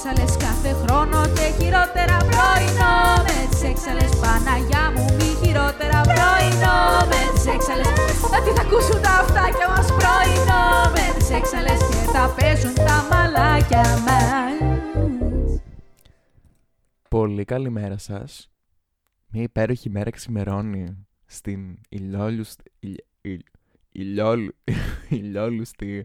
έξαλες κάθε χρόνο και χειρότερα πρωινό. Με τις έξαλες Παναγιά μου μη χειρότερα πρωινό. Με τις έξαλες τι θα ακούσουν τα αυτάκια μας πρωινό. Με τις έξαλες και θα παίζουν τα μαλάκια μας. Πολύ καλημέρα σας. Μια υπέροχη μέρα ξημερώνει στην ηλιόλουστη... ηλ- ηλ- ηλιόλου- ηλιόλουστη...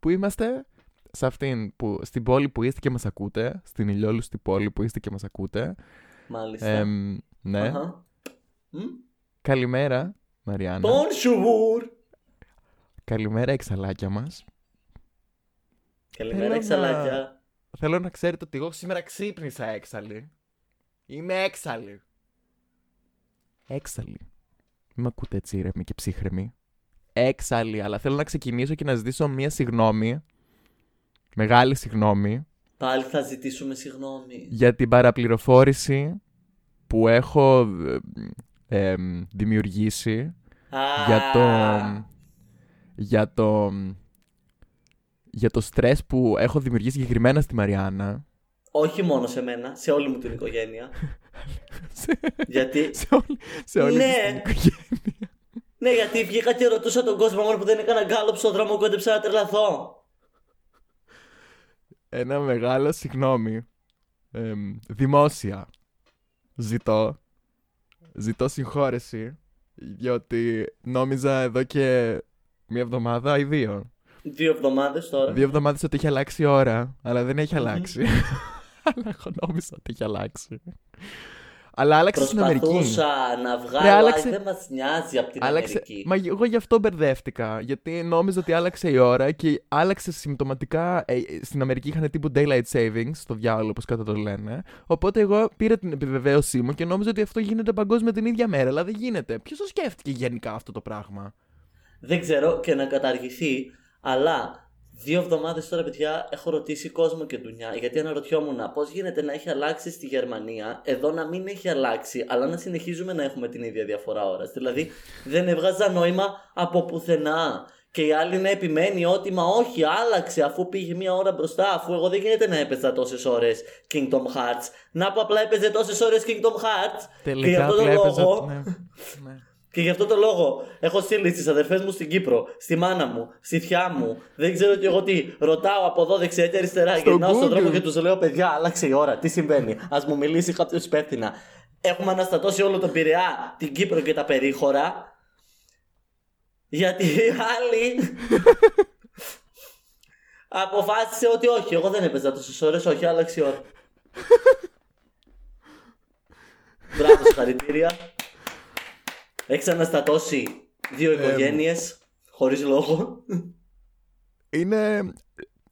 Πού είμαστε; Σε αυτήν που, στην πόλη που είστε και μας ακούτε. Στην ηλιόλουστη πόλη που είστε και μας ακούτε. Μάλιστα. Εμ, ναι. Αχα. Μμ. Καλημέρα, Μαριάννα. Bonjour. Καλημέρα, εξαλάκια μας. Καλημέρα, Θέλω εξαλάκια. Θέλω να ξέρετε ότι εγώ σήμερα ξύπνησα έξαλλη. Είμαι έξαλλη. Έξαλλη. Μην με ακούτε έτσι ήρεμη και ψύχρεμη. Έξαλλη, αλλά θέλω να ξεκινήσω και να ζητήσω μία συγγνώμη. Μεγάλη συγγνώμη Πάλι θα ζητήσουμε συγγνώμη. για την παραπληροφόρηση που έχω ε, εμ, δημιουργήσει Α, για το για το για το στρες που έχω δημιουργήσει συγκεκριμένα στη Μαριάννα Όχι μόνο σε μένα, σε όλη μου την οικογένεια. γιατί. σε όλη, σε όλη Ναι. της την οικογένεια. Ναι, γιατί βγήκα και ρωτούσα τον κόσμο μόνο που δεν έκανα γκάλωπ στον δρόμο κόντεψα να τρελαθώ. Ένα μεγάλο συγγνώμη. Εμ, δημόσια. Ζητώ. Ζητώ συγχώρεση. Γιατί νόμιζα εδώ και μία εβδομάδα ή δύο. Δύο εβδομάδες τώρα. Δύο εβδομάδες ότι έχει αλλάξει η ώρα. Αλλά δεν έχει αλλάξει. αλλά εγώ νόμιζα ότι έχει αλλάξει. Αλλά άλλαξε στην Αμερική. Προσπαθούσα να βγάλω. Ρε, άλλαξε- Άλλαξε... Δεν μας νοιάζει από την Άλλαξε... Αμερική. Μα εγώ γι' αυτό μπερδεύτηκα. Γιατί νόμιζα ότι άλλαξε η ώρα και άλλαξε συμπτωματικά. ε, ε, στην Αμερική είχαν τύπου daylight savings, στο διάλογο όπως κατά το λένε. Οπότε εγώ πήρα την επιβεβαίωσή μου και νόμιζα ότι αυτό γίνεται παγκόσμια την ίδια μέρα. Αλλά δεν γίνεται. Ποιος το σκέφτηκε γενικά αυτό το πράγμα; Δεν ξέρω και να καταργηθεί, αλλά δύο εβδομάδες τώρα, παιδιά, έχω ρωτήσει κόσμο και δουλειά. Γιατί αναρωτιόμουν πώς γίνεται να έχει αλλάξει στη Γερμανία, εδώ να μην έχει αλλάξει, αλλά να συνεχίζουμε να έχουμε την ίδια διαφορά ώρας. Δηλαδή, δεν έβγαζα νόημα από πουθενά. Και η άλλη να επιμένει ότι μα όχι, άλλαξε αφού πήγε μία ώρα μπροστά. Αφού εγώ δεν γίνεται να έπαιζα τόσες ώρες Kingdom Hearts. Να που απλά έπαιζε τόσες ώρες Kingdom Hearts. και γι' Τελικά αυτό το έπαιζα. λόγο Ναι. ναι. Και γι' αυτό το λόγο έχω στείλει στις αδερφές μου στην Κύπρο, στη μάνα μου, στη θιά μου. Δεν ξέρω κι εγώ τι. Ρωτάω από εδώ δεξιά και αριστερά. Στο Γυρνάω στον Google. δρόμο και τους λέω: Παιδιά, άλλαξε η ώρα. Τι συμβαίνει; Α μου μιλήσει κάποιος υπεύθυνα. Έχουμε αναστατώσει όλο τον Πειραιά, την Κύπρο και τα περίχωρα. Γιατί η άλλη αποφάσισε ότι όχι, εγώ δεν έπαιζα τόσες ώρες, όχι, άλλαξε η ώρα. Μπράβο, συγχαρητήρια. Έχεις αναστατώσει δύο οικογένειες χωρίς λόγο. Είναι,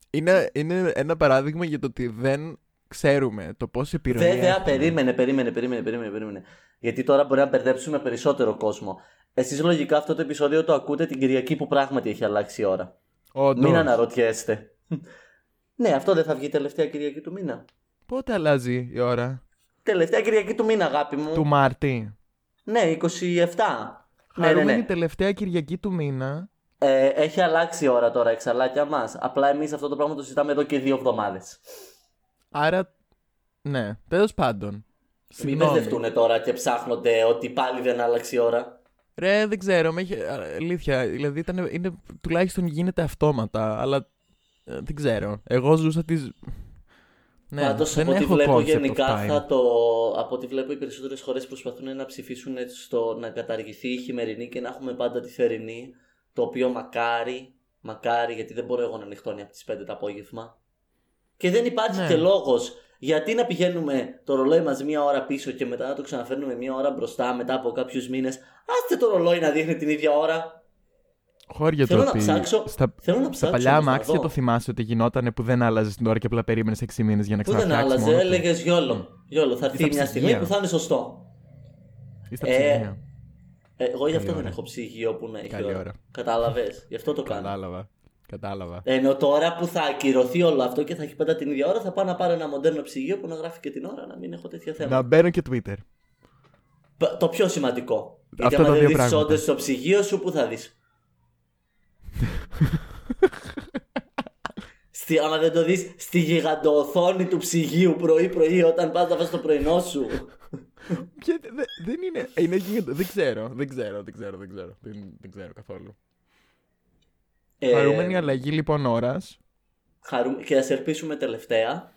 είναι, είναι ένα παράδειγμα για το ότι δεν ξέρουμε το πώς επιρροή. Βέβαια, έχουμε. περίμενε, περίμενε, περίμενε, περίμενε, περίμενε. Γιατί τώρα μπορεί να μπερδέψουμε περισσότερο κόσμο. Εσείς λογικά αυτό το επεισόδιο το ακούτε την Κυριακή που πράγματι έχει αλλάξει η ώρα. Όντως. Μην αναρωτιέστε. ναι, αυτό δεν θα βγει τελευταία Κυριακή του μήνα. Πότε αλλάζει η ώρα; Τελευταία Κυριακή του μήνα, αγάπη μου. Του Μάρτη. Ναι, 27. Ναι, ναι, Χαρούμενη ναι. τελευταία Κυριακή του μήνα. Ε, έχει αλλάξει η ώρα τώρα, εξαλάκια μας. Απλά εμείς αυτό το πράγμα το συζητάμε εδώ και δύο εβδομάδες. Άρα, ναι, τέλος πάντων. Μην Συγγνώμη. μπερδευτούν τώρα και ψάχνονται ότι πάλι δεν άλλαξε η ώρα. Ρε, δεν ξέρω, με έχει... α, αλήθεια, δηλαδή ήταν, είναι, τουλάχιστον γίνεται αυτόματα, αλλά ε, δεν ξέρω. Εγώ ζούσα τις... Ναι, Πάντως, δεν από ό,τι έχω βλέπω concept of γενικά time. θα το. Από ό,τι βλέπω οι περισσότερες χώρες προσπαθούν να ψηφίσουν έτσι στο να καταργηθεί η χειμερινή και να έχουμε πάντα τη θερινή. Το οποίο μακάρι, μακάρι, γιατί δεν μπορώ εγώ να νυχτώνει από τις 5 το απόγευμα. Και δεν υπάρχει Ναι. και λόγος γιατί να πηγαίνουμε το ρολόι μας μία ώρα πίσω και μετά να το ξαναφέρνουμε μία ώρα μπροστά μετά από κάποιους μήνες. Άστε το ρολόι να δείχνει την ίδια ώρα. Χώρια Θέλω το να ότι ψάξω- στα, Θέλω να στα ψάξω. παλιά όμως να αμάξια δω. το θυμάσαι ότι γινόταν που δεν άλλαζες την ώρα και απλά περίμενες 6 μήνες για να Πού δεν ξαναφτιάξεις. άλλαζε, μόνο του. έλεγες γιόλο. Γιόλο, θα έρθει στα μια στιγμή ψυγεία. που θα είναι σωστό. Ή στα Ε, ψυγεία. Ε, εγώ γι' αυτό Καλή δεν ώρα. έχω ψυγείο που να έχει Καλή ώρα. ώρα. Κατάλαβες. Γι' αυτό το κάνω. Κατάλαβα. Κατάλαβα. Ενώ τώρα που θα ακυρωθεί όλο αυτό και θα έχει πάντα την ίδια ώρα, θα πάω να πάρω ένα μοντέρνο ψυγείο που να γράφει και την ώρα να μην έχω τέτοια θέματα. Να μπαίνω και Twitter. Π- Το πιο σημαντικό. Γιατί Αυτά άμα τα δεν δύο δεις πράγματα. όντως στο ψυγείο σου, πού θα δεις; Στη, άμα δεν το δεις στη γιγαντοοθόνη του ψυγείου πρωί-πρωί όταν πας να φας το πρωινό σου. Ποια- δε- δεν είναι. είναι γίγαντα- δεν ξέρω, δεν ξέρω, δεν ξέρω, δεν ξέρω. Δεν, δεν ξέρω καθόλου. Ε, Χαρούμενη αλλαγή λοιπόν ώρας. χαρού- Και ας ελπίσουμε τελευταία.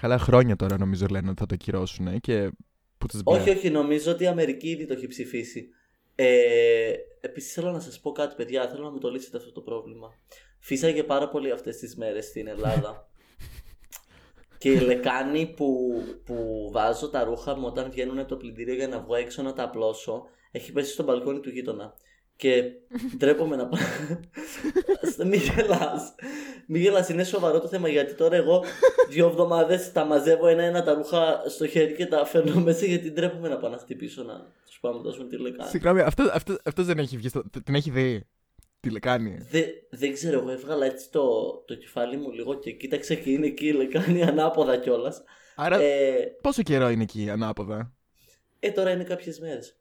Καλά χρόνια τώρα νομίζω λένε ότι θα το κυρώσουν και. Που τις Όχι, όχι, νομίζω ότι η Αμερική ήδη το έχει ψηφίσει. Ε, Επίσης θέλω να σας πω κάτι, παιδιά. Θέλω να μου το λύσετε αυτό το πρόβλημα. Φύσαγε πάρα πολύ αυτές τις μέρες στην Ελλάδα. και η λεκάνη που, που βάζω τα ρούχα μου όταν βγαίνουν από το πλυντήριο για να βγω έξω να τα απλώσω έχει πέσει στο μπαλκόνι του γείτονα. Και ντρέπομαι να πάω. Μη γελάς. Μη γελάς, είναι σοβαρό το θέμα γιατί τώρα εγώ δύο εβδομάδες τα μαζεύω ένα-ένα τα ρούχα στο χέρι και τα φέρνω μέσα γιατί ντρέπομαι να πάω να χτυπήσω να τους πάω να μου δώσουν τη λεκάνη. Συγγνώμη, αυτό, αυτό, αυτός δεν έχει βγει. Στο, την έχει δει. Τι λεκάνη. Δε, δεν ξέρω, εγώ έβγαλα έτσι το, το κεφάλι μου λίγο και κοίταξα και είναι εκεί η λεκάνη ανάποδα κιόλας. Άρα, Ε, πόσο καιρό είναι εκεί ανάποδα; ε, τώρα είναι κάποιες μέρες.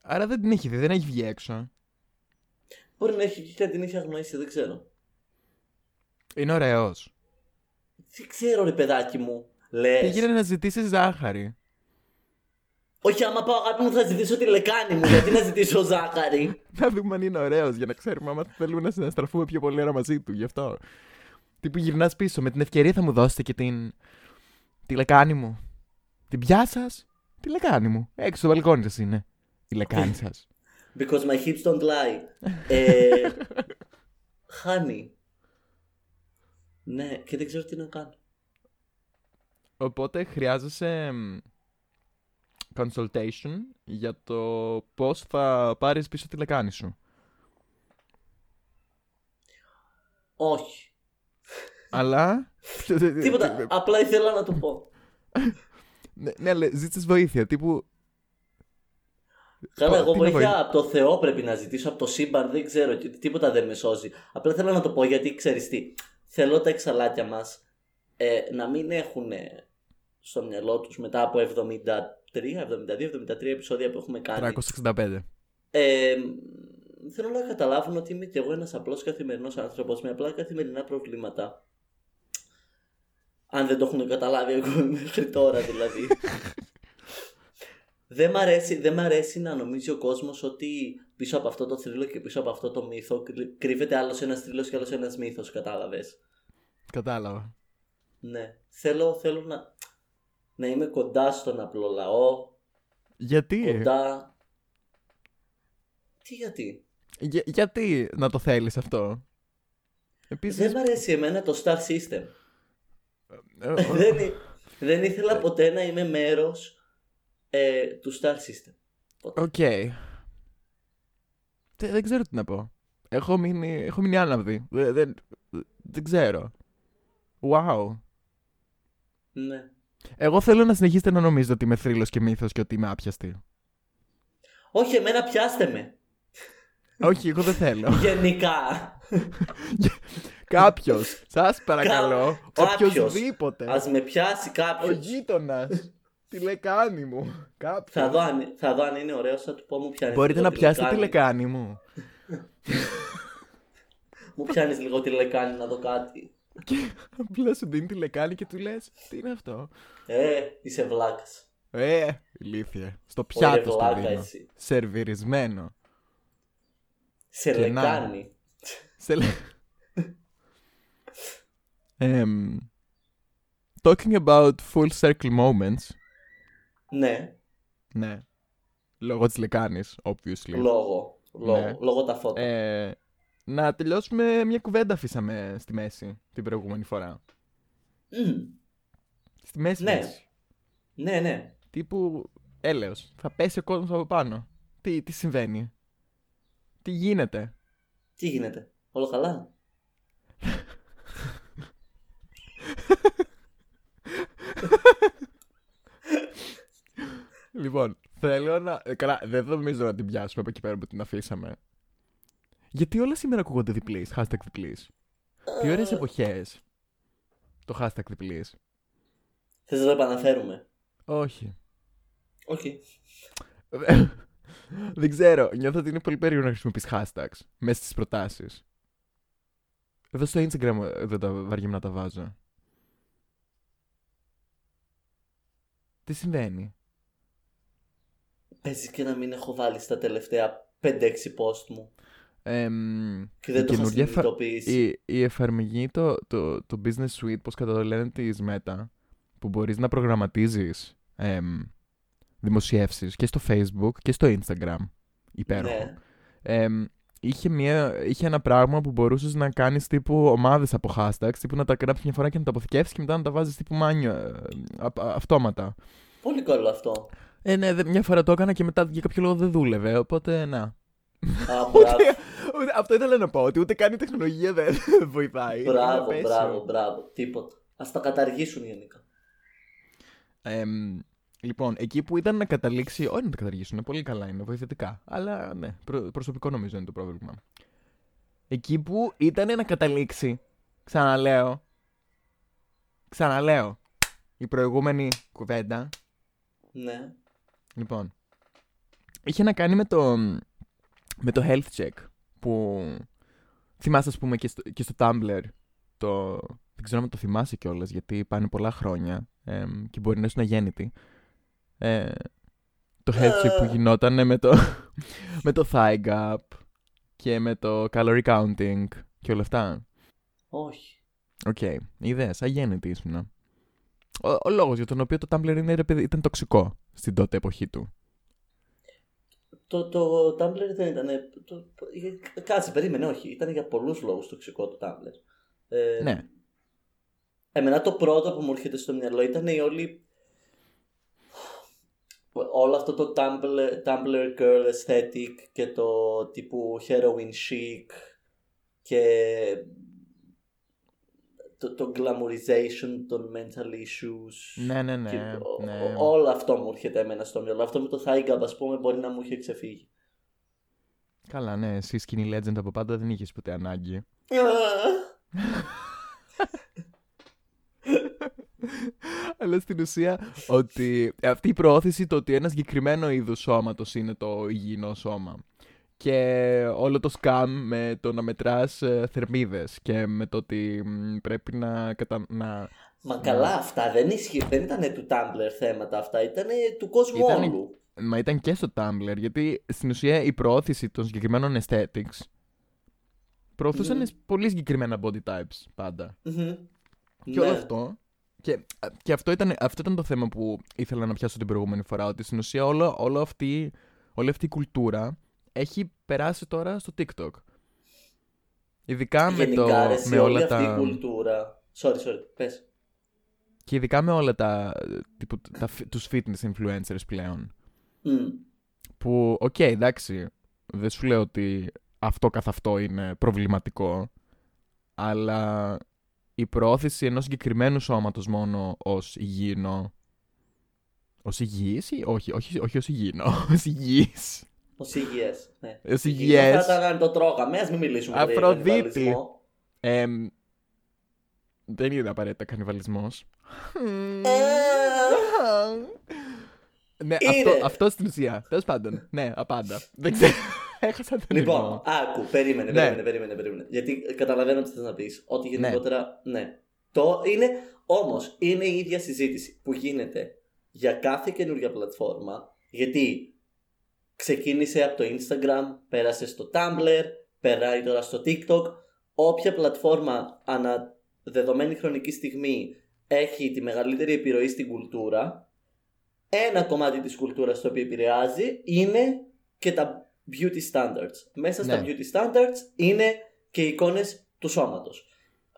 Άρα δεν την έχει δει, δεν έχει βγει έξω. Μπορεί να έχει βγει και να την έχει αγνοήσει, δεν ξέρω. Είναι ωραίος. Δεν ξέρω, ρε παιδάκι μου. Λες. Πήγαινε να ζητήσεις ζάχαρη. Όχι, άμα πάω αγάπη μου, θα ζητήσω τη λεκάνη μου. γιατί να ζητήσω ζάχαρη; Να δούμε αν είναι ωραίος για να ξέρουμε άμα θέλουμε να συναστραφούμε πιο πολύ ώρα μαζί του. Γι' αυτό. Τι που γυρνάς πίσω. Με την ευκαιρία θα μου δώσετε και την. τη λεκάνη μου. Την πιάσας; Τη λεκάνη μου. Έξω στο μπαλκόνι σας είναι. Η λεκάνη σας. Because my hips don't lie. ε, χάνει. Ναι, και δεν ξέρω τι να κάνω. Οπότε χρειάζεσαι μ, consultation για το πώς θα πάρεις πίσω τη λεκάνη σου. Όχι. Αλλά... Τίποτα. Απλά ήθελα να το πω. Ναι, ναι, αλλά ζήτησες βοήθεια. Τύπου, Καλά, Πω, εγώ τι να βοήθεια βοη- από το Θεό πρέπει να ζητήσω, από το σύμπαν δεν ξέρω, τι- τίποτα δεν με σώζει. Απλά θέλω να το πω γιατί ξέρεις τι. Θέλω τα εξαλάκια μας ε, να μην έχουν στο μυαλό τους μετά από 73, 72, 73 επεισόδια που έχουμε κάνει. 365. Ε, θέλω να καταλάβουν ότι είμαι κι εγώ ένας απλός καθημερινός άνθρωπος με απλά καθημερινά προβλήματα. Αν δεν το έχουν καταλάβει εγώ μέχρι τώρα δηλαδή. δεν, μ αρέσει, δεν μ' αρέσει να νομίζει ο κόσμος ότι πίσω από αυτό το θρύλο και πίσω από αυτό το μύθο κρυ- κρύβεται άλλος ένας θρύλος και άλλος ένας μύθος, κατάλαβες; Κατάλαβα. Ναι. Θέλω, θέλω να, να είμαι κοντά στον απλό λαό, Γιατί; κοντά... Τι γιατί; Για- γιατί να το θέλεις αυτό; Επίσης... Δεν μ' αρέσει εμένα το star system. ε, ο- δεν, εί- δεν ήθελα ποτέ να είμαι μέρος ε, του star system. OK. Δεν, δεν ξέρω τι να πω. Έχω μείνει, έχω μείνει άναυδη. Δεν, δεν, δεν ξέρω. Wow. Ναι. Εγώ θέλω να συνεχίσετε να νομίζετε ότι είμαι θρύλος και μύθος και ότι είμαι άπιαστη. Όχι, εμένα πιάστε με. Όχι, εγώ δεν θέλω. Γενικά. Κάποιος, σας παρακαλώ, κάποιος. οποιοδήποτε. Ας με πιάσει Ο κάποιο. γείτονας. Τη λεκάνη μου. Κάποιος. Θα δω, αν, θα δω αν είναι ωραίο, θα του πω μου πιάνεις. Μπορείτε να πιάσετε τη λεκάνη μου. Μου πιάνεις λίγο τη λεκάνη να δω κάτι. Και απλά σου δίνει τη λεκάνη και του λες: Τι είναι αυτό; Ε, είσαι βλάκας. Ε, ηλίθεια. Στο πιάτο στο βλάκα δίνω. εσύ. Σερβιρισμένο. Σε Και να. λεκάνη. Σε λε... Εμ, talking about full circle moments. Ναι, Ναι. Λόγω της λεκάνης, obviously. λόγω. Λόγω, Ναι. λόγω τα φώτα. Ε, να τελειώσουμε μια κουβέντα αφήσαμε στη μέση την προηγούμενη φορά. Μμ. Στη μέση Ναι. μέση. Ναι, ναι. Τύπου έλεος. Θα πέσει ο κόσμος από πάνω. Τι, τι συμβαίνει; Τι γίνεται; Τι γίνεται; Όλο καλά; Λοιπόν, θέλω να... ε, Καλά, δεν νομίζω να την πιάσουμε από εκεί πέρα που την αφήσαμε. Γιατί όλα σήμερα ακούγονται διπλής, hashtag διπλής. Τι ωραίες εποχές. Το hashtag διπλής. Θες να το επαναφέρουμε; Όχι. Όχι. Δεν ξέρω. Νιώθω ότι είναι πολύ περίεργο να χρησιμοποιείς hashtags μέσα στις προτάσεις. Εδώ στο Instagram ε, δεν τα βαριέμαι να τα βάζω. Τι συμβαίνει; Παίζει και να μην έχω βάλει στα τελευταία 5-6 post μου. Εμ, Και δεν η το είχα καινούργια εφα- συνειδητοποιήσει. η, η εφαρμογή, το, το, το Business Suite, πώς κατά το λένε της Meta, που μπορείς να προγραμματίζεις εμ, δημοσιεύσεις και στο Facebook και στο Instagram. Υπέροχο. Ναι. Εμ, είχε, μια, είχε ένα πράγμα που μπορούσες να κάνεις τύπου ομάδες από hashtags, τύπου να τα γράψεις μια φορά και να τα αποθηκεύσεις και μετά να τα βάζεις τύπου μάνιο, ε, α- α- αυτόματα. Πολύ καλό αυτό. Ε, ναι, δε- μια φορά το έκανα και μετά για κάποιο λόγο δεν δούλευε, οπότε να. Α, μπράβο. Ούτε- αυτό ήθελα να πω, ότι ούτε καν η τεχνολογία δεν βοηθάει. Είναι Μπράβο, απέσιο. μπράβο, μπράβο. Τίποτα. Α τα καταργήσουν γενικά. Εμ, λοιπόν, εκεί που ήταν να καταλήξει. Όχι να τα καταργήσουν, πολύ καλά είναι, βοηθητικά. Αλλά ναι, προ- προσωπικό νομίζω είναι το πρόβλημα. Εκεί που ήταν να καταλήξει. Ξαναλέω. Ξαναλέω. Η προηγούμενη κουβέντα. Ναι. Λοιπόν. Είχε να κάνει με το. Με το health check. Που. Θυμάσαι, ας πούμε, και στο, και στο Tumblr. Το, δεν ξέρω αν το θυμάσαι κιόλας, γιατί πάνε πολλά χρόνια εμ, και μπορεί να είσαι αγέννητη. Ε, το heroin chic που γινόταν με το, με το thigh gap και με το calorie counting και όλα αυτά. Όχι. OK, okay. είδες, αγέννητη ήσουν. Ο, ο λόγος για τον οποίο το Tumblr είναι, ρε παιδί, ήταν τοξικό στην τότε εποχή του. Το, το Tumblr δεν ήταν. Το, ε, κάτσε, περίμενε, όχι. Ήταν για πολλούς λόγους τοξικό το Tumblr. Ε, Ναι. Εμένα το πρώτο που μου έρχεται στο μυαλό ήταν η όλη. Όλο αυτό το Tumblr, Tumblr girl aesthetic και το τύπου heroin chic και το, το glamourization των mental issues. Ναι, ναι, ναι. Και ο- ναι. ο- όλο αυτό μου έρχεται εμένα στο μυαλό. Αυτό με το Thigh Gap, ας πούμε, μπορεί να μου είχε ξεφύγει. Καλά, ναι, εσύ skinny legend από πάντα δεν είχες ποτέ ανάγκη. Αλλά στην ουσία ότι αυτή η προώθηση το ότι ένα συγκεκριμένο είδο σώματος είναι το υγιεινό σώμα. Και όλο το σκάμ με το να μετράς ε, θερμίδες και με το ότι μ, πρέπει να, κατα... να... Μα καλά, αυτά δεν ισχύει. Δεν ήταν του Tumblr θέματα αυτά. Ήταν του κόσμου Ήτανε- όλου. Μα ήταν και στο Tumblr, γιατί στην ουσία η προώθηση των συγκεκριμένων aesthetics προωθούσαν Μμμ. πολύ συγκεκριμένα body types πάντα. Μμμ. Και Ναι. όλο αυτό. Και, και αυτό, ήταν, αυτό ήταν το θέμα που ήθελα να πιάσω την προηγούμενη φορά. Ότι στην ουσία όλο, όλο αυτή, όλη αυτή η κουλτούρα έχει περάσει τώρα στο TikTok. Ειδικά με, το, Γενικά, ρε, σε με όλη όλα αυτή τα. η κουλτούρα. Sorry, sorry, πες. Και ειδικά με όλα τα. Τύπου, τα φι- τους fitness influencers πλέον. Μμ. Που, οκ, εντάξει, δεν σου λέω ότι αυτό καθ' αυτό είναι προβληματικό, αλλά η προώθηση ενός συγκεκριμένου σώματος μόνο ως υγιεινό, ως υγιής ή όχι, όχι, όχι ως υγιεινό, ως υγιής. Ως υγιές. Ναι. Ως Υγιές υγιές. θα ήταν αν το τρώγαμε. Ας μην μιλήσουμε τώρα για Αφροδίτη. κανιβαλισμό. Εμ, δεν είναι απαραίτητα κανιβαλισμός. ναι, Είναι. αυτό, αυτό στην ουσία. Τέλος πάντων. Ναι, απάντα. δεν ξέρω. Έχασα τον Λοιπόν, ρυθμό. άκου, περίμενε, Ναι. περίμενε, περίμενε, περίμενε. Γιατί καταλαβαίνω τι θες να πεις. Ότι γενικότερα, ναι. Το είναι, όμως, είναι η ίδια συζήτηση που γίνεται για κάθε καινούργια πλατφόρμα. Γιατί ξεκίνησε από το Instagram, πέρασε στο Tumblr, περάει τώρα στο TikTok. Όποια πλατφόρμα ανα δεδομένη χρονική στιγμή έχει τη μεγαλύτερη επιρροή στην κουλτούρα, ένα κομμάτι της κουλτούρας το οποίο επηρεάζει είναι και τα beauty standards. Μέσα στα Ναι. beauty standards είναι και οι εικόνες του σώματος.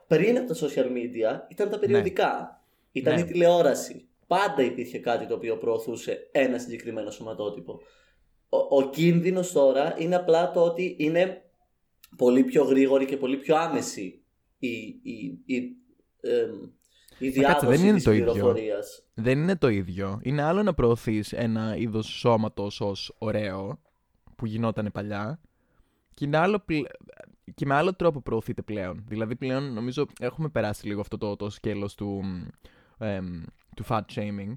Πριν από τα social media ήταν τα περιοδικά, ήταν Ναι. η τηλεόραση. Πάντα υπήρχε κάτι το οποίο προωθούσε ένα συγκεκριμένο σωματότυπο. Ο, ο κίνδυνος τώρα είναι απλά το ότι είναι πολύ πιο γρήγορη και πολύ πιο άμεση η, η, η, εμ, η κάτσε, διάδοση δεν είναι της το ίδιο. πληροφορίας. Δεν είναι το ίδιο. Είναι άλλο να προωθείς ένα είδος σώματος ως ωραίο, που γινόταν παλιά, και, είναι άλλο πλε- και με άλλο τρόπο προωθείται πλέον. Δηλαδή πλέον νομίζω έχουμε περάσει λίγο αυτό το, το σκέλος του, εμ, του fat shaming.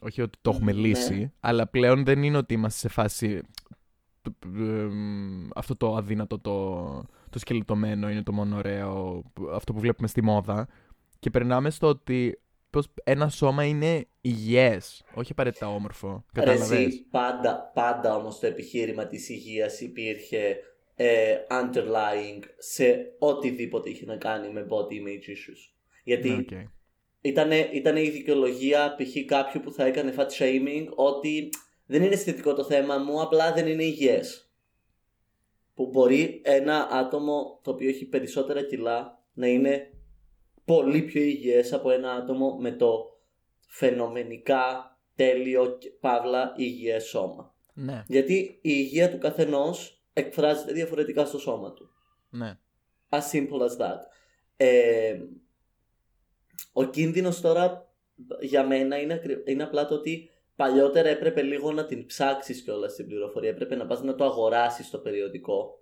Όχι ότι το έχουμε Ναι. λύσει, αλλά πλέον δεν είναι ότι είμαστε σε φάση το, ε, αυτό το αδύνατο, το, το σκελετωμένο είναι το μόνο ωραίο, αυτό που βλέπουμε στη μόδα. Και περνάμε στο ότι πως ένα σώμα είναι υγιές, όχι απαραίτητα όμορφο. Ρε, Κατάλαβες; εσύ, πάντα, πάντα όμως το επιχείρημα της υγείας υπήρχε ε, underlying σε οτιδήποτε είχε να κάνει με body image issues. Γιατί Ναι, οκ. ήτανε, ήτανε η δικαιολογία π.χ. κάποιου που θα έκανε fat shaming ότι δεν είναι αισθητικό το θέμα μου, απλά δεν είναι υγιές. Που μπορεί ένα άτομο το οποίο έχει περισσότερα κιλά να είναι πολύ πιο υγιές από ένα άτομο με το φαινομενικά τέλειο και παύλα υγιές σώμα. Ναι, Γιατί η υγεία του καθενός εκφράζεται διαφορετικά στο σώμα του. ναι. As simple as that. Ε, ο κίνδυνος τώρα για μένα είναι, ακρι- είναι απλά το ότι παλιότερα έπρεπε λίγο να την ψάξεις κιόλας την πληροφορία. Έπρεπε να πας να το αγοράσεις το περιοδικό,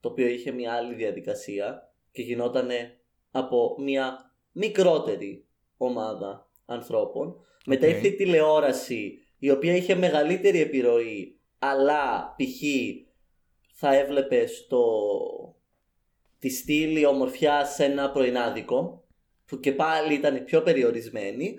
το οποίο είχε μια άλλη διαδικασία και γινότανε από μια μικρότερη ομάδα ανθρώπων. Μετά Οκ. ήρθε η τηλεόραση, η οποία είχε μεγαλύτερη επιρροή, αλλά π.χ. θα έβλεπες το... τη στήλη ομορφιά σε ένα πρωινάδικο, που και πάλι ήταν πιο περιορισμένη.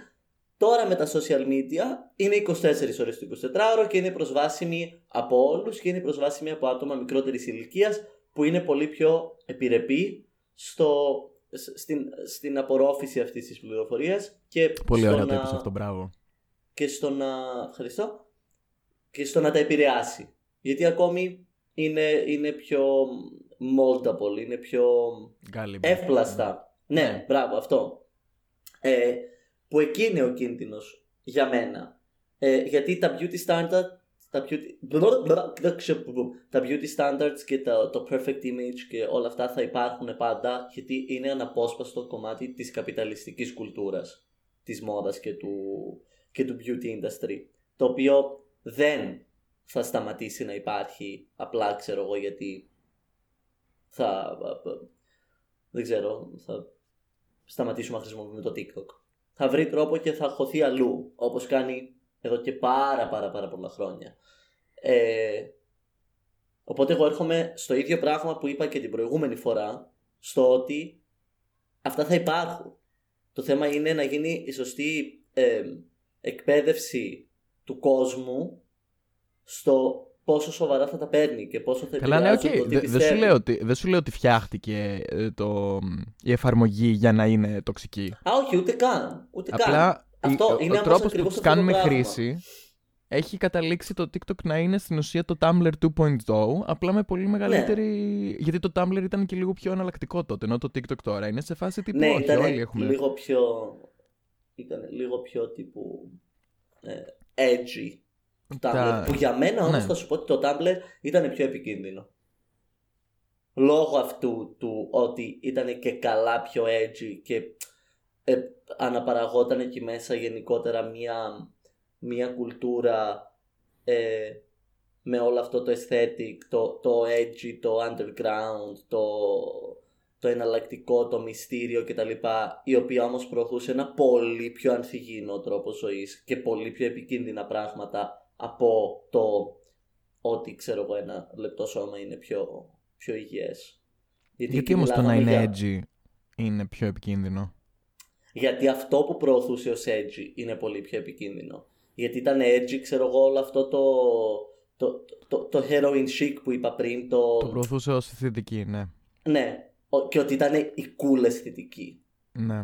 Τώρα με τα social media είναι 24 ώρες το 24ωρο και είναι προσβάσιμη από όλους και είναι προσβάσιμη από άτομα μικρότερης ηλικίας που είναι πολύ πιο επιρρεπή στο, σ- στην, στην απορρόφηση αυτής της πληροφορίας και Πολύ στο ωραία το να- είπες αυτό, μπράβο. και στο να. Ευχαριστώ. Και στο να τα επηρεάσει. Γιατί ακόμη είναι, είναι πιο moldable, είναι πιο Gullible. εύπλαστα. Ναι, Ναι. μπράβο, αυτό. Ε, που εκεί είναι ο κίνδυνος για μένα. Ε, γιατί τα beauty standards τα beauty, τα beauty standards και τα, το perfect image και όλα αυτά θα υπάρχουν πάντα γιατί είναι αναπόσπαστο κομμάτι της καπιταλιστικής κουλτούρας της μόδας και του, και του beauty industry το οποίο δεν θα σταματήσει να υπάρχει απλά ξέρω εγώ γιατί θα δεν ξέρω θα σταματήσουμε να χρησιμοποιούμε το TikTok. Θα βρει τρόπο και θα χωθεί αλλού όπως κάνει εδώ και πάρα πάρα πάρα πολλά χρόνια. Ε, οπότε εγώ έρχομαι στο ίδιο πράγμα που είπα και την προηγούμενη φορά στο ότι αυτά θα υπάρχουν. Το θέμα είναι να γίνει η σωστή ε, εκπαίδευση του κόσμου στο πόσο σοβαρά θα τα παίρνει και πόσο θα Καλά, ναι, οκ. επηρεάζουν το τι Δεν δεν σου, πιστεύει. λέω ότι, δεν σου λέω ότι φτιάχτηκε ε, το, η εφαρμογή για να είναι τοξική. Α, όχι, ούτε καν. Ούτε καν. Απλά Αυτό η- είναι ο όμως τρόπος που ακριβώς τους αυτό το κάνουμε πράγμα. χρήση έχει καταλήξει το TikTok να είναι στην ουσία το Tumblr 2.0, απλά με πολύ μεγαλύτερη... Ναι. Γιατί το Tumblr ήταν και λίγο πιο εναλλακτικό τότε, ενώ το TikTok τώρα είναι σε φάση τύπου Ναι, όχι, ήταν όλοι έχουμε... λίγο πιο. ήταν λίγο πιο τύπου. Ε, edgy. Tumblr, Τα- Που για μένα όμως Ναι. θα σου πω ότι το Tumblr ήταν πιο επικίνδυνο. Λόγω αυτού του ότι ήταν και καλά πιο edgy και ε, αναπαραγόταν εκεί μέσα γενικότερα μια, μια κουλτούρα ε, με όλο αυτό το aesthetic, το, το edgy, το underground, το, το εναλλακτικό, το μυστήριο κτλ. Η οποία όμως προωθούσε ένα πολύ πιο ανθυγιεινό τρόπο ζωής και πολύ πιο επικίνδυνα πράγματα από το ότι ξέρω εγώ ένα λεπτό σώμα είναι πιο, πιο υγιές. Γιατί εκεί όμως το να μιλάγαμε είναι για- edgy είναι πιο επικίνδυνο; γιατί αυτό που προωθούσε ως edgy είναι πολύ πιο επικίνδυνο. Γιατί ήταν edgy, ξέρω εγώ, όλο αυτό το, το, το, το heroin chic που είπα πριν. Το, Το προωθούσε ως αισθητική, ναι. Ναι, ο- και ότι ήταν η cool αισθητική. ναι.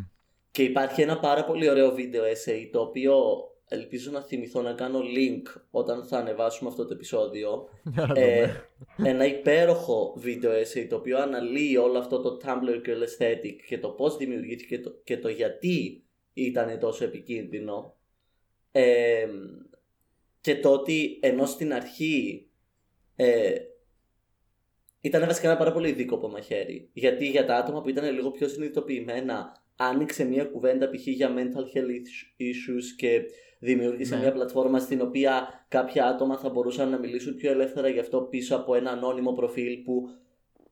Και υπάρχει ένα πάρα πολύ ωραίο βίντεο essay το οποίο ελπίζω να θυμηθώ να κάνω link όταν θα ανεβάσουμε αυτό το επεισόδιο. Για να Ε, δούμε. ένα υπέροχο βίντεο essay το οποίο αναλύει όλο αυτό το Tumblr Girl Aesthetic και το πώς δημιουργήθηκε και το, και το γιατί ήταν τόσο επικίνδυνο ε, και το ότι ενώ στην αρχή ε, ήταν βασικά ένα πάρα πολύ δίκοπο μαχαίρι γιατί για τα άτομα που ήταν λίγο πιο συνειδητοποιημένα άνοιξε μια κουβέντα π.χ. για mental health issues και δημιούργησε Ναι. μια πλατφόρμα στην οποία κάποια άτομα θα μπορούσαν να μιλήσουν πιο ελεύθερα γι' αυτό πίσω από ένα ανώνυμο προφίλ που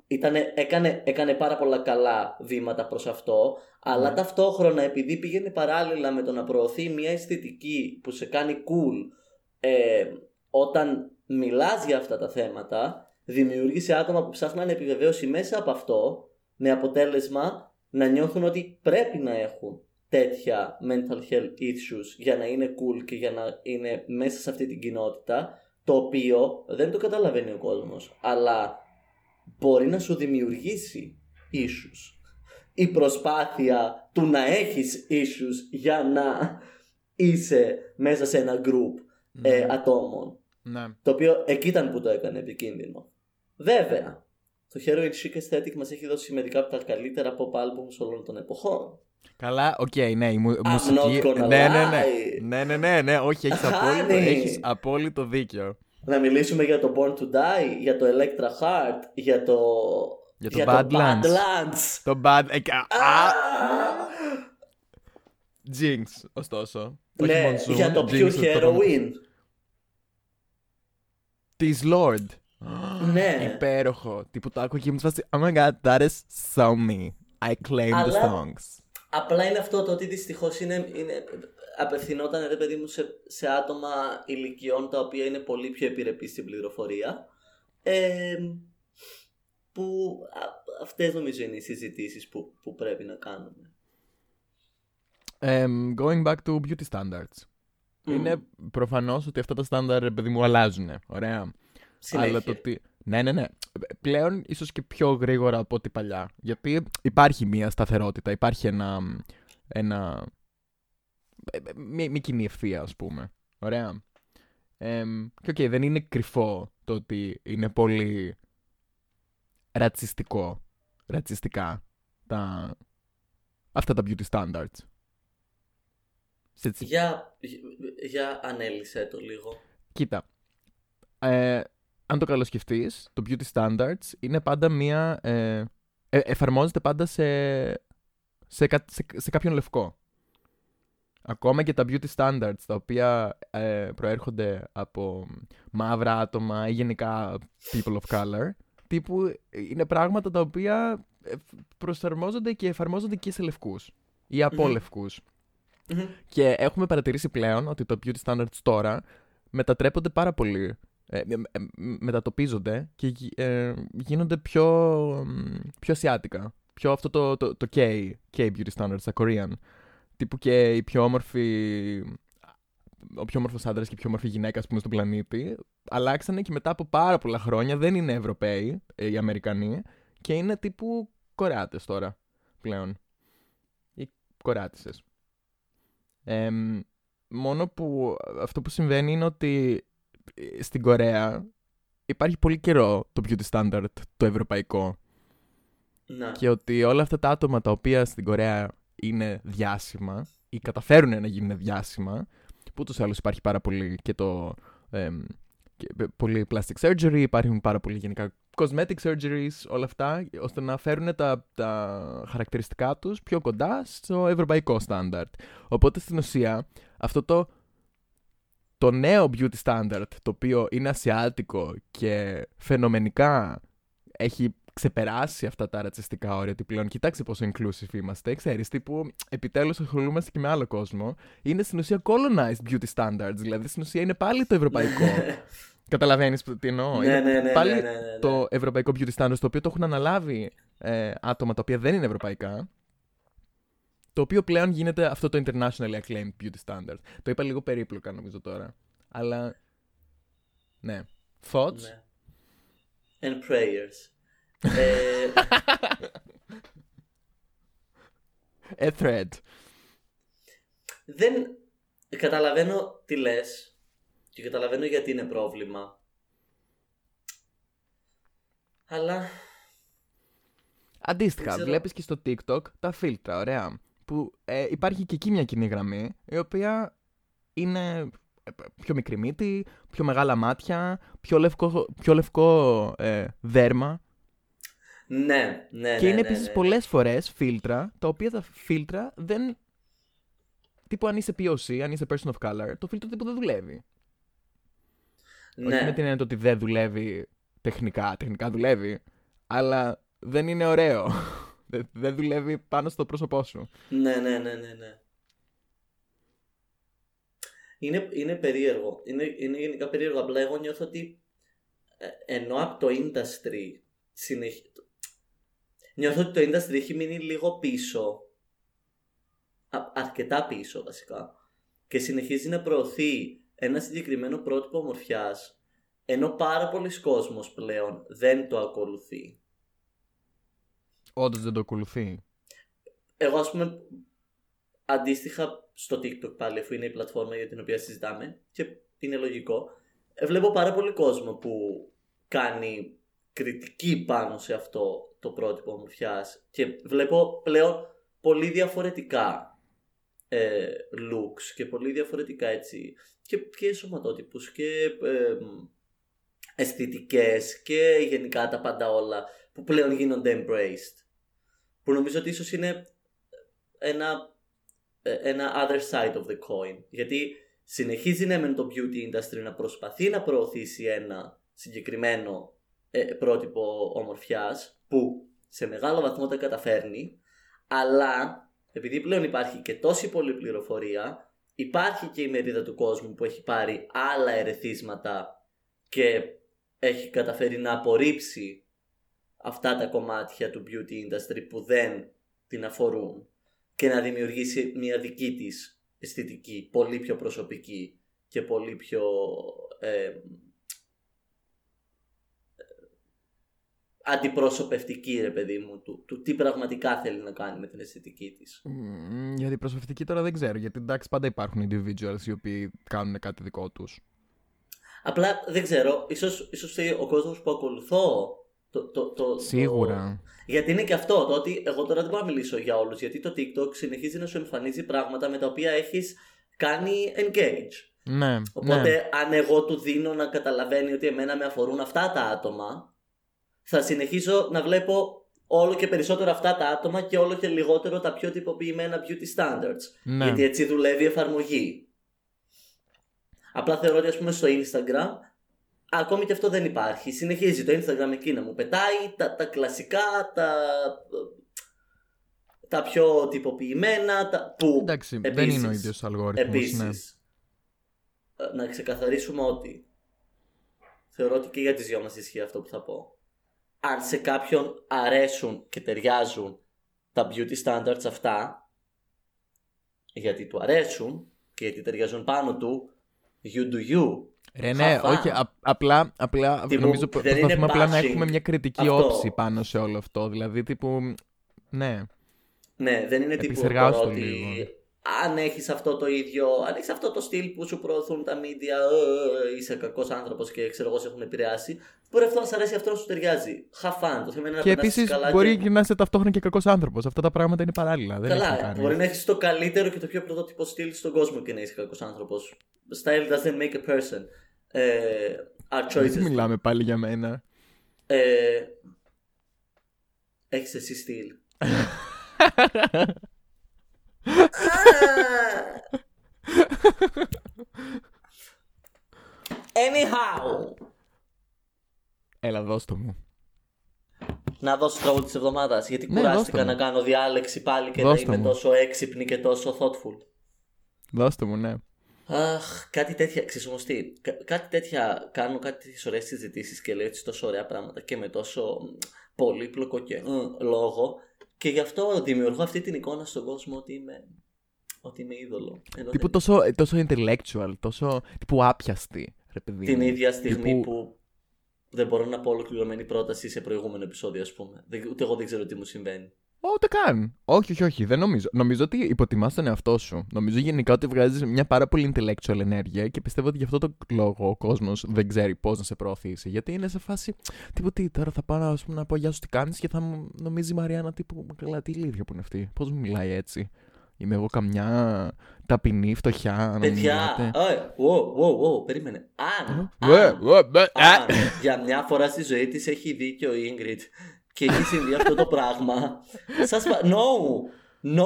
ήτανε, έκανε, έκανε πάρα πολλά καλά βήματα προς αυτό αλλά Ναι. ταυτόχρονα επειδή πήγαινε παράλληλα με το να προωθεί μια αισθητική που σε κάνει cool ε, όταν μιλάς για αυτά τα θέματα δημιουργείς άτομα που ψάχνουν επιβεβαίωση μέσα από αυτό με αποτέλεσμα να νιώθουν ότι πρέπει να έχουν τέτοια mental health issues για να είναι cool και για να είναι μέσα σε αυτή την κοινότητα το οποίο δεν το καταλαβαίνει ο κόσμος αλλά μπορεί να σου δημιουργήσει issues η προσπάθεια του να έχεις issues για να είσαι μέσα σε ένα group ε, Ναι. ατόμων Ναι. το οποίο εκεί ήταν που το έκανε επικίνδυνο. Βέβαια, το Heroin Chic Aesthetic μας έχει δώσει μερικά από τα καλύτερα pop albums όλων των εποχών. Καλά, οκ, ναι, η μου- I'm μουσική. not gonna ναι, ναι, ναι. lie. ναι, ναι, ναι, ναι, όχι, έχεις απόλυτο, Honey. έχεις απόλυτο δίκιο. Να μιλήσουμε για το Born to Die, για το Electra Heart, για το... Για το Badlands. Badlands. Το bad. ε, κα- Α! Α! Jinx, ωστόσο. Όχι Ναι, Monsoon, για το Jinx, Pure το- Heroin. Της Lord. Ναι. Υπέροχο. Τι που το άκουγα και μου φάση. Oh my god, that is so me. I claim the Αλλά- songs. Απλά είναι αυτό το ότι δυστυχώς είναι, είναι, απευθυνόταν ρε παιδί μου σε, σε άτομα ηλικιών τα οποία είναι πολύ πιο επιρρεπή στην πληροφορία. Ε, που α, αυτές νομίζω είναι οι συζητήσεις που, που πρέπει να κάνουμε. Um, going back to beauty standards. Είναι προφανώς ότι αυτά τα στάνταρ, ρε παιδί μου, αλλάζουν. Ωραία. Συνέχεια. Αλλά το ότι. Ναι, ναι, ναι. Πλέον ίσως και πιο γρήγορα από ό,τι παλιά. Γιατί υπάρχει μια σταθερότητα, υπάρχει ένα. ένα μια, μια κοινή ευθεία, ας πούμε. Ωραία. Εμ, και οκ, δεν είναι κρυφό το ότι είναι πολύ ρατσιστικό, ρατσιστικά τα, αυτά τα beauty standards. Σε τσι- Για, για ανάλυσέ το λίγο. Κοίτα, ε, αν το καλοσκεφτείς, το beauty standards είναι πάντα μία... Ε, ε, εφαρμόζεται πάντα σε, σε, κα- σε, σε κάποιον λευκό. Ακόμα και τα beauty standards τα οποία ε, προέρχονται από μαύρα άτομα ή γενικά people of color, τύπου είναι πράγματα τα οποία ε, προσαρμόζονται και εφαρμόζονται και σε λευκούς ή από Μμμ. λευκούς. Μμμ. Και έχουμε παρατηρήσει πλέον ότι το beauty standards τώρα μετατρέπονται πάρα πολύ. Ε, ε, ε, μετατοπίζονται και γι- ε, γίνονται πιο, μ, πιο ασιάτικα. Πιο αυτό το, το, το K, K beauty standards, τα Korean. Τύπου και η πιο όμορφη. Ο πιο όμορφος άντρας και η πιο όμορφη γυναίκα, ας πούμε, στον πλανήτη, αλλάξανε και μετά από πάρα πολλά χρόνια δεν είναι Ευρωπαίοι, ε, οι Αμερικανοί, και είναι τύπου Κορεάτες τώρα πλέον. Ή Κορεάτισες. Εμ, μόνο που αυτό που συμβαίνει είναι ότι ε, στην Κορέα υπάρχει πολύ καιρό το beauty standard το ευρωπαϊκό Να. και ότι όλα αυτά τα άτομα τα οποία στην Κορέα είναι διάσημα ή καταφέρουν να γίνουν διάσημα που ούτως ή άλλως υπάρχει πάρα πολύ και το εμ, και ε, πολύ plastic surgery, υπάρχουν πάρα πολύ γενικά cosmetic surgeries, όλα αυτά, ώστε να φέρουν τα, τα χαρακτηριστικά τους πιο κοντά στο ευρωπαϊκό στάνταρτ. Οπότε στην ουσία αυτό το, το νέο beauty standard, το οποίο είναι ασιάτικο και φαινομενικά έχει ξεπεράσει αυτά τα ρατσιστικά όρια ότι πλέον κοιτάξτε πόσο inclusive είμαστε, ξέρεις, τύπου επιτέλους ασχολούμαστε και με άλλο κόσμο, είναι στην ουσία colonized beauty standards, δηλαδή στην ουσία είναι πάλι το ευρωπαϊκό. Καταλαβαίνεις τι εννοώ. Ναι, Είναι ναι, ναι, πάλι ναι, ναι, ναι. το ευρωπαϊκό beauty standards, το οποίο το έχουν αναλάβει ε, άτομα τα οποία δεν είναι ευρωπαϊκά, το οποίο πλέον γίνεται αυτό το internationally acclaimed beauty standard. Το είπα λίγο περίπλοκα νομίζω τώρα. Αλλά, ναι. Thoughts? Ναι. And prayers. ε, A thread. δεν καταλαβαίνω τι λες και καταλαβαίνω γιατί είναι πρόβλημα. Αλλά Αντίστοιχα, Δεν ξέρω. βλέπεις και στο TikTok τα φίλτρα, ωραία. Που ε, υπάρχει και εκεί μια κοινή γραμμή, η οποία είναι ε, πιο μικρή μύτη, πιο μεγάλα μάτια, πιο λευκό, πιο λευκό ε, δέρμα. ναι, ναι, και ναι, είναι ναι, επίσης ναι. πολλές φορές φίλτρα, τα οποία τα φίλτρα δεν... Τύπου αν είσαι POC, αν είσαι person of color, το φίλτρο τύπου δεν δουλεύει. Όχι με Ναι, την έννοια το ότι δεν δουλεύει τεχνικά. Τεχνικά δουλεύει, αλλά δεν είναι ωραίο. Δεν- δεν δουλεύει πάνω στο πρόσωπό σου. ναι, ναι, ναι, ναι, ναι. είναι, είναι περίεργο. Είναι, είναι γενικά περίεργο. Απλά εγώ νιώθω ότι ε, ενώ από το industry συνεχ... νιώθω ότι το industry έχει μείνει λίγο πίσω. Α, αρκετά πίσω βασικά. Και συνεχίζει να προωθεί ένα συγκεκριμένο πρότυπο ομορφιάς ενώ πάρα πολλοί κόσμος πλέον δεν το ακολουθεί. Όντως δεν το ακολουθεί. Εγώ ας πούμε αντίστοιχα στο TikTok πάλι αφού είναι η πλατφόρμα για την οποία συζητάμε και είναι λογικό ε, βλέπω πάρα πολύ κόσμο που κάνει κριτική πάνω σε αυτό το πρότυπο ομορφιάς και βλέπω πλέον πολύ διαφορετικά ε, looks και πολύ διαφορετικά έτσι και, και σωματότυπους και ε, αισθητικές και γενικά τα πάντα όλα που πλέον γίνονται embraced που νομίζω ότι ίσως είναι ένα, ε, ένα other side of the coin. Γιατί συνεχίζει ναι με το beauty industry να προσπαθεί να προωθήσει ένα συγκεκριμένο ε, πρότυπο ομορφιάς που σε μεγάλο βαθμό τα καταφέρνει αλλά επειδή πλέον υπάρχει και τόση πολλή πληροφορία υπάρχει και η μερίδα του κόσμου που έχει πάρει άλλα ερεθίσματα και έχει καταφέρει να απορρίψει αυτά τα κομμάτια του beauty industry που δεν την αφορούν και να δημιουργήσει μια δική της αισθητική, πολύ πιο προσωπική και πολύ πιο ε, αντιπροσωπευτική ρε παιδί μου του, του τι πραγματικά θέλει να κάνει με την αισθητική της. Mm, για αντιπροσωπευτική τώρα δεν ξέρω γιατί εντάξει πάντα υπάρχουν individuals οι οποίοι κάνουν κάτι δικό τους. Απλά δεν ξέρω, ίσως, ίσως ο κόσμος που ακολουθώ το, το, το, Σίγουρα. Γιατί είναι και αυτό, το ότι εγώ τώρα δεν μπορώ να μιλήσω για όλους, γιατί το TikTok συνεχίζει να σου εμφανίζει πράγματα με τα οποία έχεις κάνει engage. Ναι, Οπότε ναι. αν εγώ του δίνω να καταλαβαίνει ότι εμένα με αφορούν αυτά τα άτομα, θα συνεχίσω να βλέπω όλο και περισσότερο αυτά τα άτομα και όλο και λιγότερο τα πιο τυποποιημένα beauty standards. Ναι. Γιατί έτσι δουλεύει η εφαρμογή. Απλά θεωρώ ότι ας πούμε στο Instagram ακόμη και αυτό δεν υπάρχει. Συνεχίζει το Instagram εκεί να μου πετάει τα, τα κλασικά, τα, τα πιο τυποποιημένα, τα, που Εντάξει, δεν επίσης- είναι ο ίδιος αλγόριθμος. Επίσης, Ναι. ε, να ξεκαθαρίσουμε ότι θεωρώ ότι και για τις δυο μας ισχύει αυτό που θα πω. Αν σε κάποιον αρέσουν και ταιριάζουν τα beauty standards αυτά, γιατί του αρέσουν και γιατί ταιριάζουν πάνω του, you do you. Ρε ναι, Χαβά. όχι, α- απλά, απλά Τύπου, νομίζω δεν προσπαθούμε είναι απλά να bashing έχουμε μια κριτική αυτό. όψη πάνω σε όλο αυτό. Δηλαδή, τύπου, ναι. Ναι, δεν είναι τύπου Επισεργάσου τώρα το ότι λίγο. αν έχεις αυτό το ίδιο, αν έχεις αυτό το στυλ που σου προωθούν τα media, ε, είσαι κακός άνθρωπος και ξέρω εγώ σε έχουν επηρεάσει, μπορεί αυτό να σ' αρέσει, αυτό να σου ταιριάζει. Χαφάν, το θέμα είναι να Και περάσεις επίσης καλά μπορεί και... και να είσαι ταυτόχρονα και κακός άνθρωπος. Αυτά τα πράγματα είναι παράλληλα. Δεν έχει να Καλά, κάνει. μπορεί να έχεις το καλύτερο και το πιο πρωτότυπο στυλ στον κόσμο και να είσαι κακός άνθρωπος. Style doesn't make a person. Ε, our Δεν choices. μιλάμε πάλι για μένα. Ε, έχεις εσύ στυλ. Anyhow. Έλα, δώσ' το μου. Να δώσω το τραγούδι της εβδομάδας. Γιατί Ναι, κουράστηκα δώσ' το να κάνω διάλεξη πάλι και Δώσ' το να είμαι μου. τόσο έξυπνη και τόσο thoughtful. Δώσ' το μου, ναι. Αχ, κάτι τέτοια, ξέρεις όμως τι, κα- κάτι τέτοια, κάνω κάτι τέτοιες ωραίες συζητήσεις και λέω έτσι τόσο ωραία πράγματα και με τόσο μ, πολύπλοκο και μ, λόγο και γι' αυτό δημιουργώ αυτή την εικόνα στον κόσμο ότι είμαι, ότι είμαι είδωλο. Ενώ Τύπου δεν- τόσο, τόσο intellectual, τόσο τύπου άπιαστη. Ρε παιδί την μου. ίδια στιγμή Τύπου- που δεν μπορώ να πω ολοκληρωμένη πρόταση σε προηγούμενο επεισόδιο ας πούμε. Δεν- Ούτε εγώ δεν ξέρω τι μου συμβαίνει. Ούτε καν. Όχι, όχι, όχι. Δεν νομίζω. Νομίζω ότι υποτιμάς τον εαυτό σου. Νομίζω γενικά ότι βγάζεις μια πάρα πολύ intellectual ενέργεια και πιστεύω ότι γι' αυτό το λόγο ο κόσμος δεν ξέρει πώς να σε προωθήσει. Γιατί είναι σε φάση. Τύπου τι, τώρα θα πάω ας πούμε, να πω Γεια σου, τι κάνεις και θα μου νομίζει η Μαριάννα τύπου. Καλά, τι ηλίθεια που είναι αυτή. Πώς μου μιλάει έτσι. Είμαι εγώ καμιά ταπεινή, φτωχιά, να μου Παιδιά, μιλάτε. ε, wow, wow, wow, περίμενε. Αν, Βε, αν, βε, βε, αν α. για μια φορά στη ζωή της έχει δίκιο η Ingrid και έχει συμβεί αυτό το πράγμα, σας πα... No! No!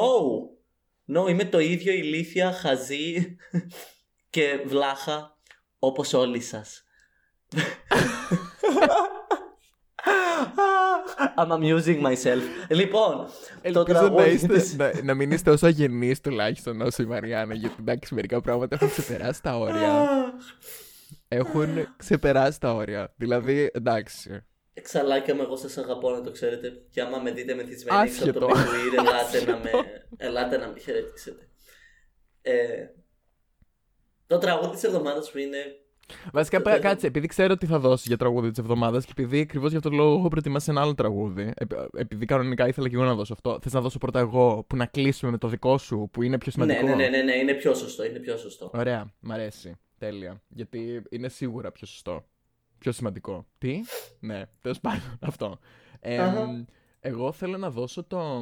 No, είμαι το ίδιο ηλίθια, χαζή και βλάχα όπως όλοι σας. I'm amusing myself. Λοιπόν, το Ελπίζω να, τραγούδι είστε, της- να, να μην είστε όσο αγενείς τουλάχιστον όσο η Μαριάννα γιατί εντάξει μερικά πράγματα έχουν ξεπεράσει τα όρια. Έχουν ξεπεράσει τα όρια. Δηλαδή εντάξει. Εξαλάκια μου, εγώ σας αγαπώ να το ξέρετε. Και άμα με δείτε μεθυσμένη έξω από το Άσχετο. Big Queer, ελάτε να με, ελάτε να με χαιρετήσετε. Ε, το τραγούδι της εβδομάδας που είναι Βασικά, Το πέ- θέλω. κάτσε, επειδή ξέρω τι θα δώσει για τραγούδι της εβδομάδας και επειδή ακριβώς για αυτόν τον λόγο έχω προετοιμάσει ένα άλλο τραγούδι. επ- επειδή κανονικά ήθελα και εγώ να δώσω αυτό. Θες να δώσω πρώτα εγώ που να κλείσουμε με το δικό σου που είναι πιο Ναι, σημαντικό. ναι, ναι, ναι, ναι, είναι πιο σωστό, είναι πιο σωστό. Ωραία, μ' αρέσει. Τέλεια. Γιατί είναι σίγουρα πιο σωστό. Πιο σημαντικό. Τι; Ναι, τέλος πάντων αυτό. Ε, Αχα. εγώ θέλω να δώσω το.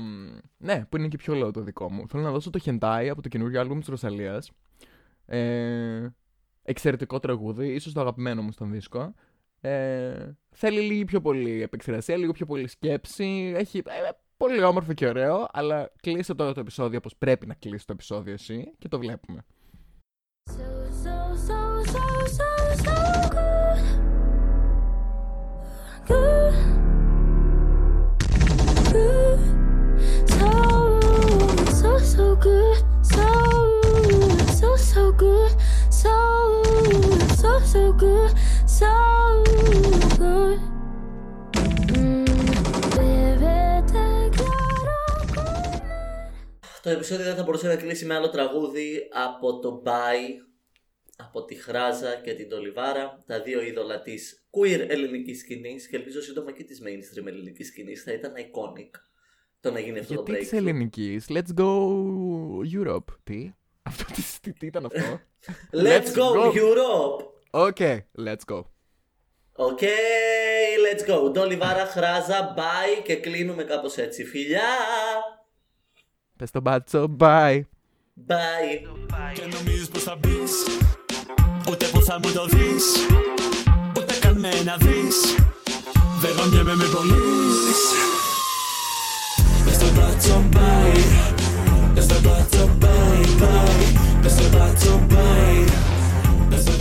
Ναι, που είναι και πιο low το δικό μου. Θέλω να δώσω το Hentai από το καινούργιο άλμπουμ της Ρωσαλίας. Ε, εξαιρετικό τραγούδι, ίσως το αγαπημένο μου στον δίσκο. Ε, θέλει λίγη πιο πολύ επεξεργασία, λίγο πιο πολύ σκέψη. Έχει ε, πολύ όμορφο και ωραίο, αλλά κλείσε τώρα το επεισόδιο όπως πρέπει να κλείσει το επεισόδιο εσύ και το βλέπουμε. So, so, so, Το επεισόδιο δεν θα μπορούσε να κλείσει με άλλο τραγούδι από το Bye, από τη Χράζα και την Dolly Vara, τα δύο είδωλα της queer ελληνικής σκηνής και ελπίζω σύντομα και της mainstream ελληνικής σκηνής. Θα ήταν iconic το να γίνει αυτό Γιατί το της breakthrough. ελληνικής, let's go Europe. Τι; Αυτό τι, τι, τι ήταν αυτό; Let's go Europe! OK, let's go. OK, let's go. Dolly Vara, Χράζα, bye και κλείνουμε κάπως έτσι. Φιλιά! Πες τον μπάτσο, bye. Bye! Και νομίζεις πως θα μπεις Ούτε πως θα μου το δεις Ούτε καν με να δεις. Δεν γονιέμαι με πωλείς Μες στο μπάτσο μπάι. Μες στο μπάτσο μπάι μπάι. Μες στο μπάτσο μπάι. Μες στο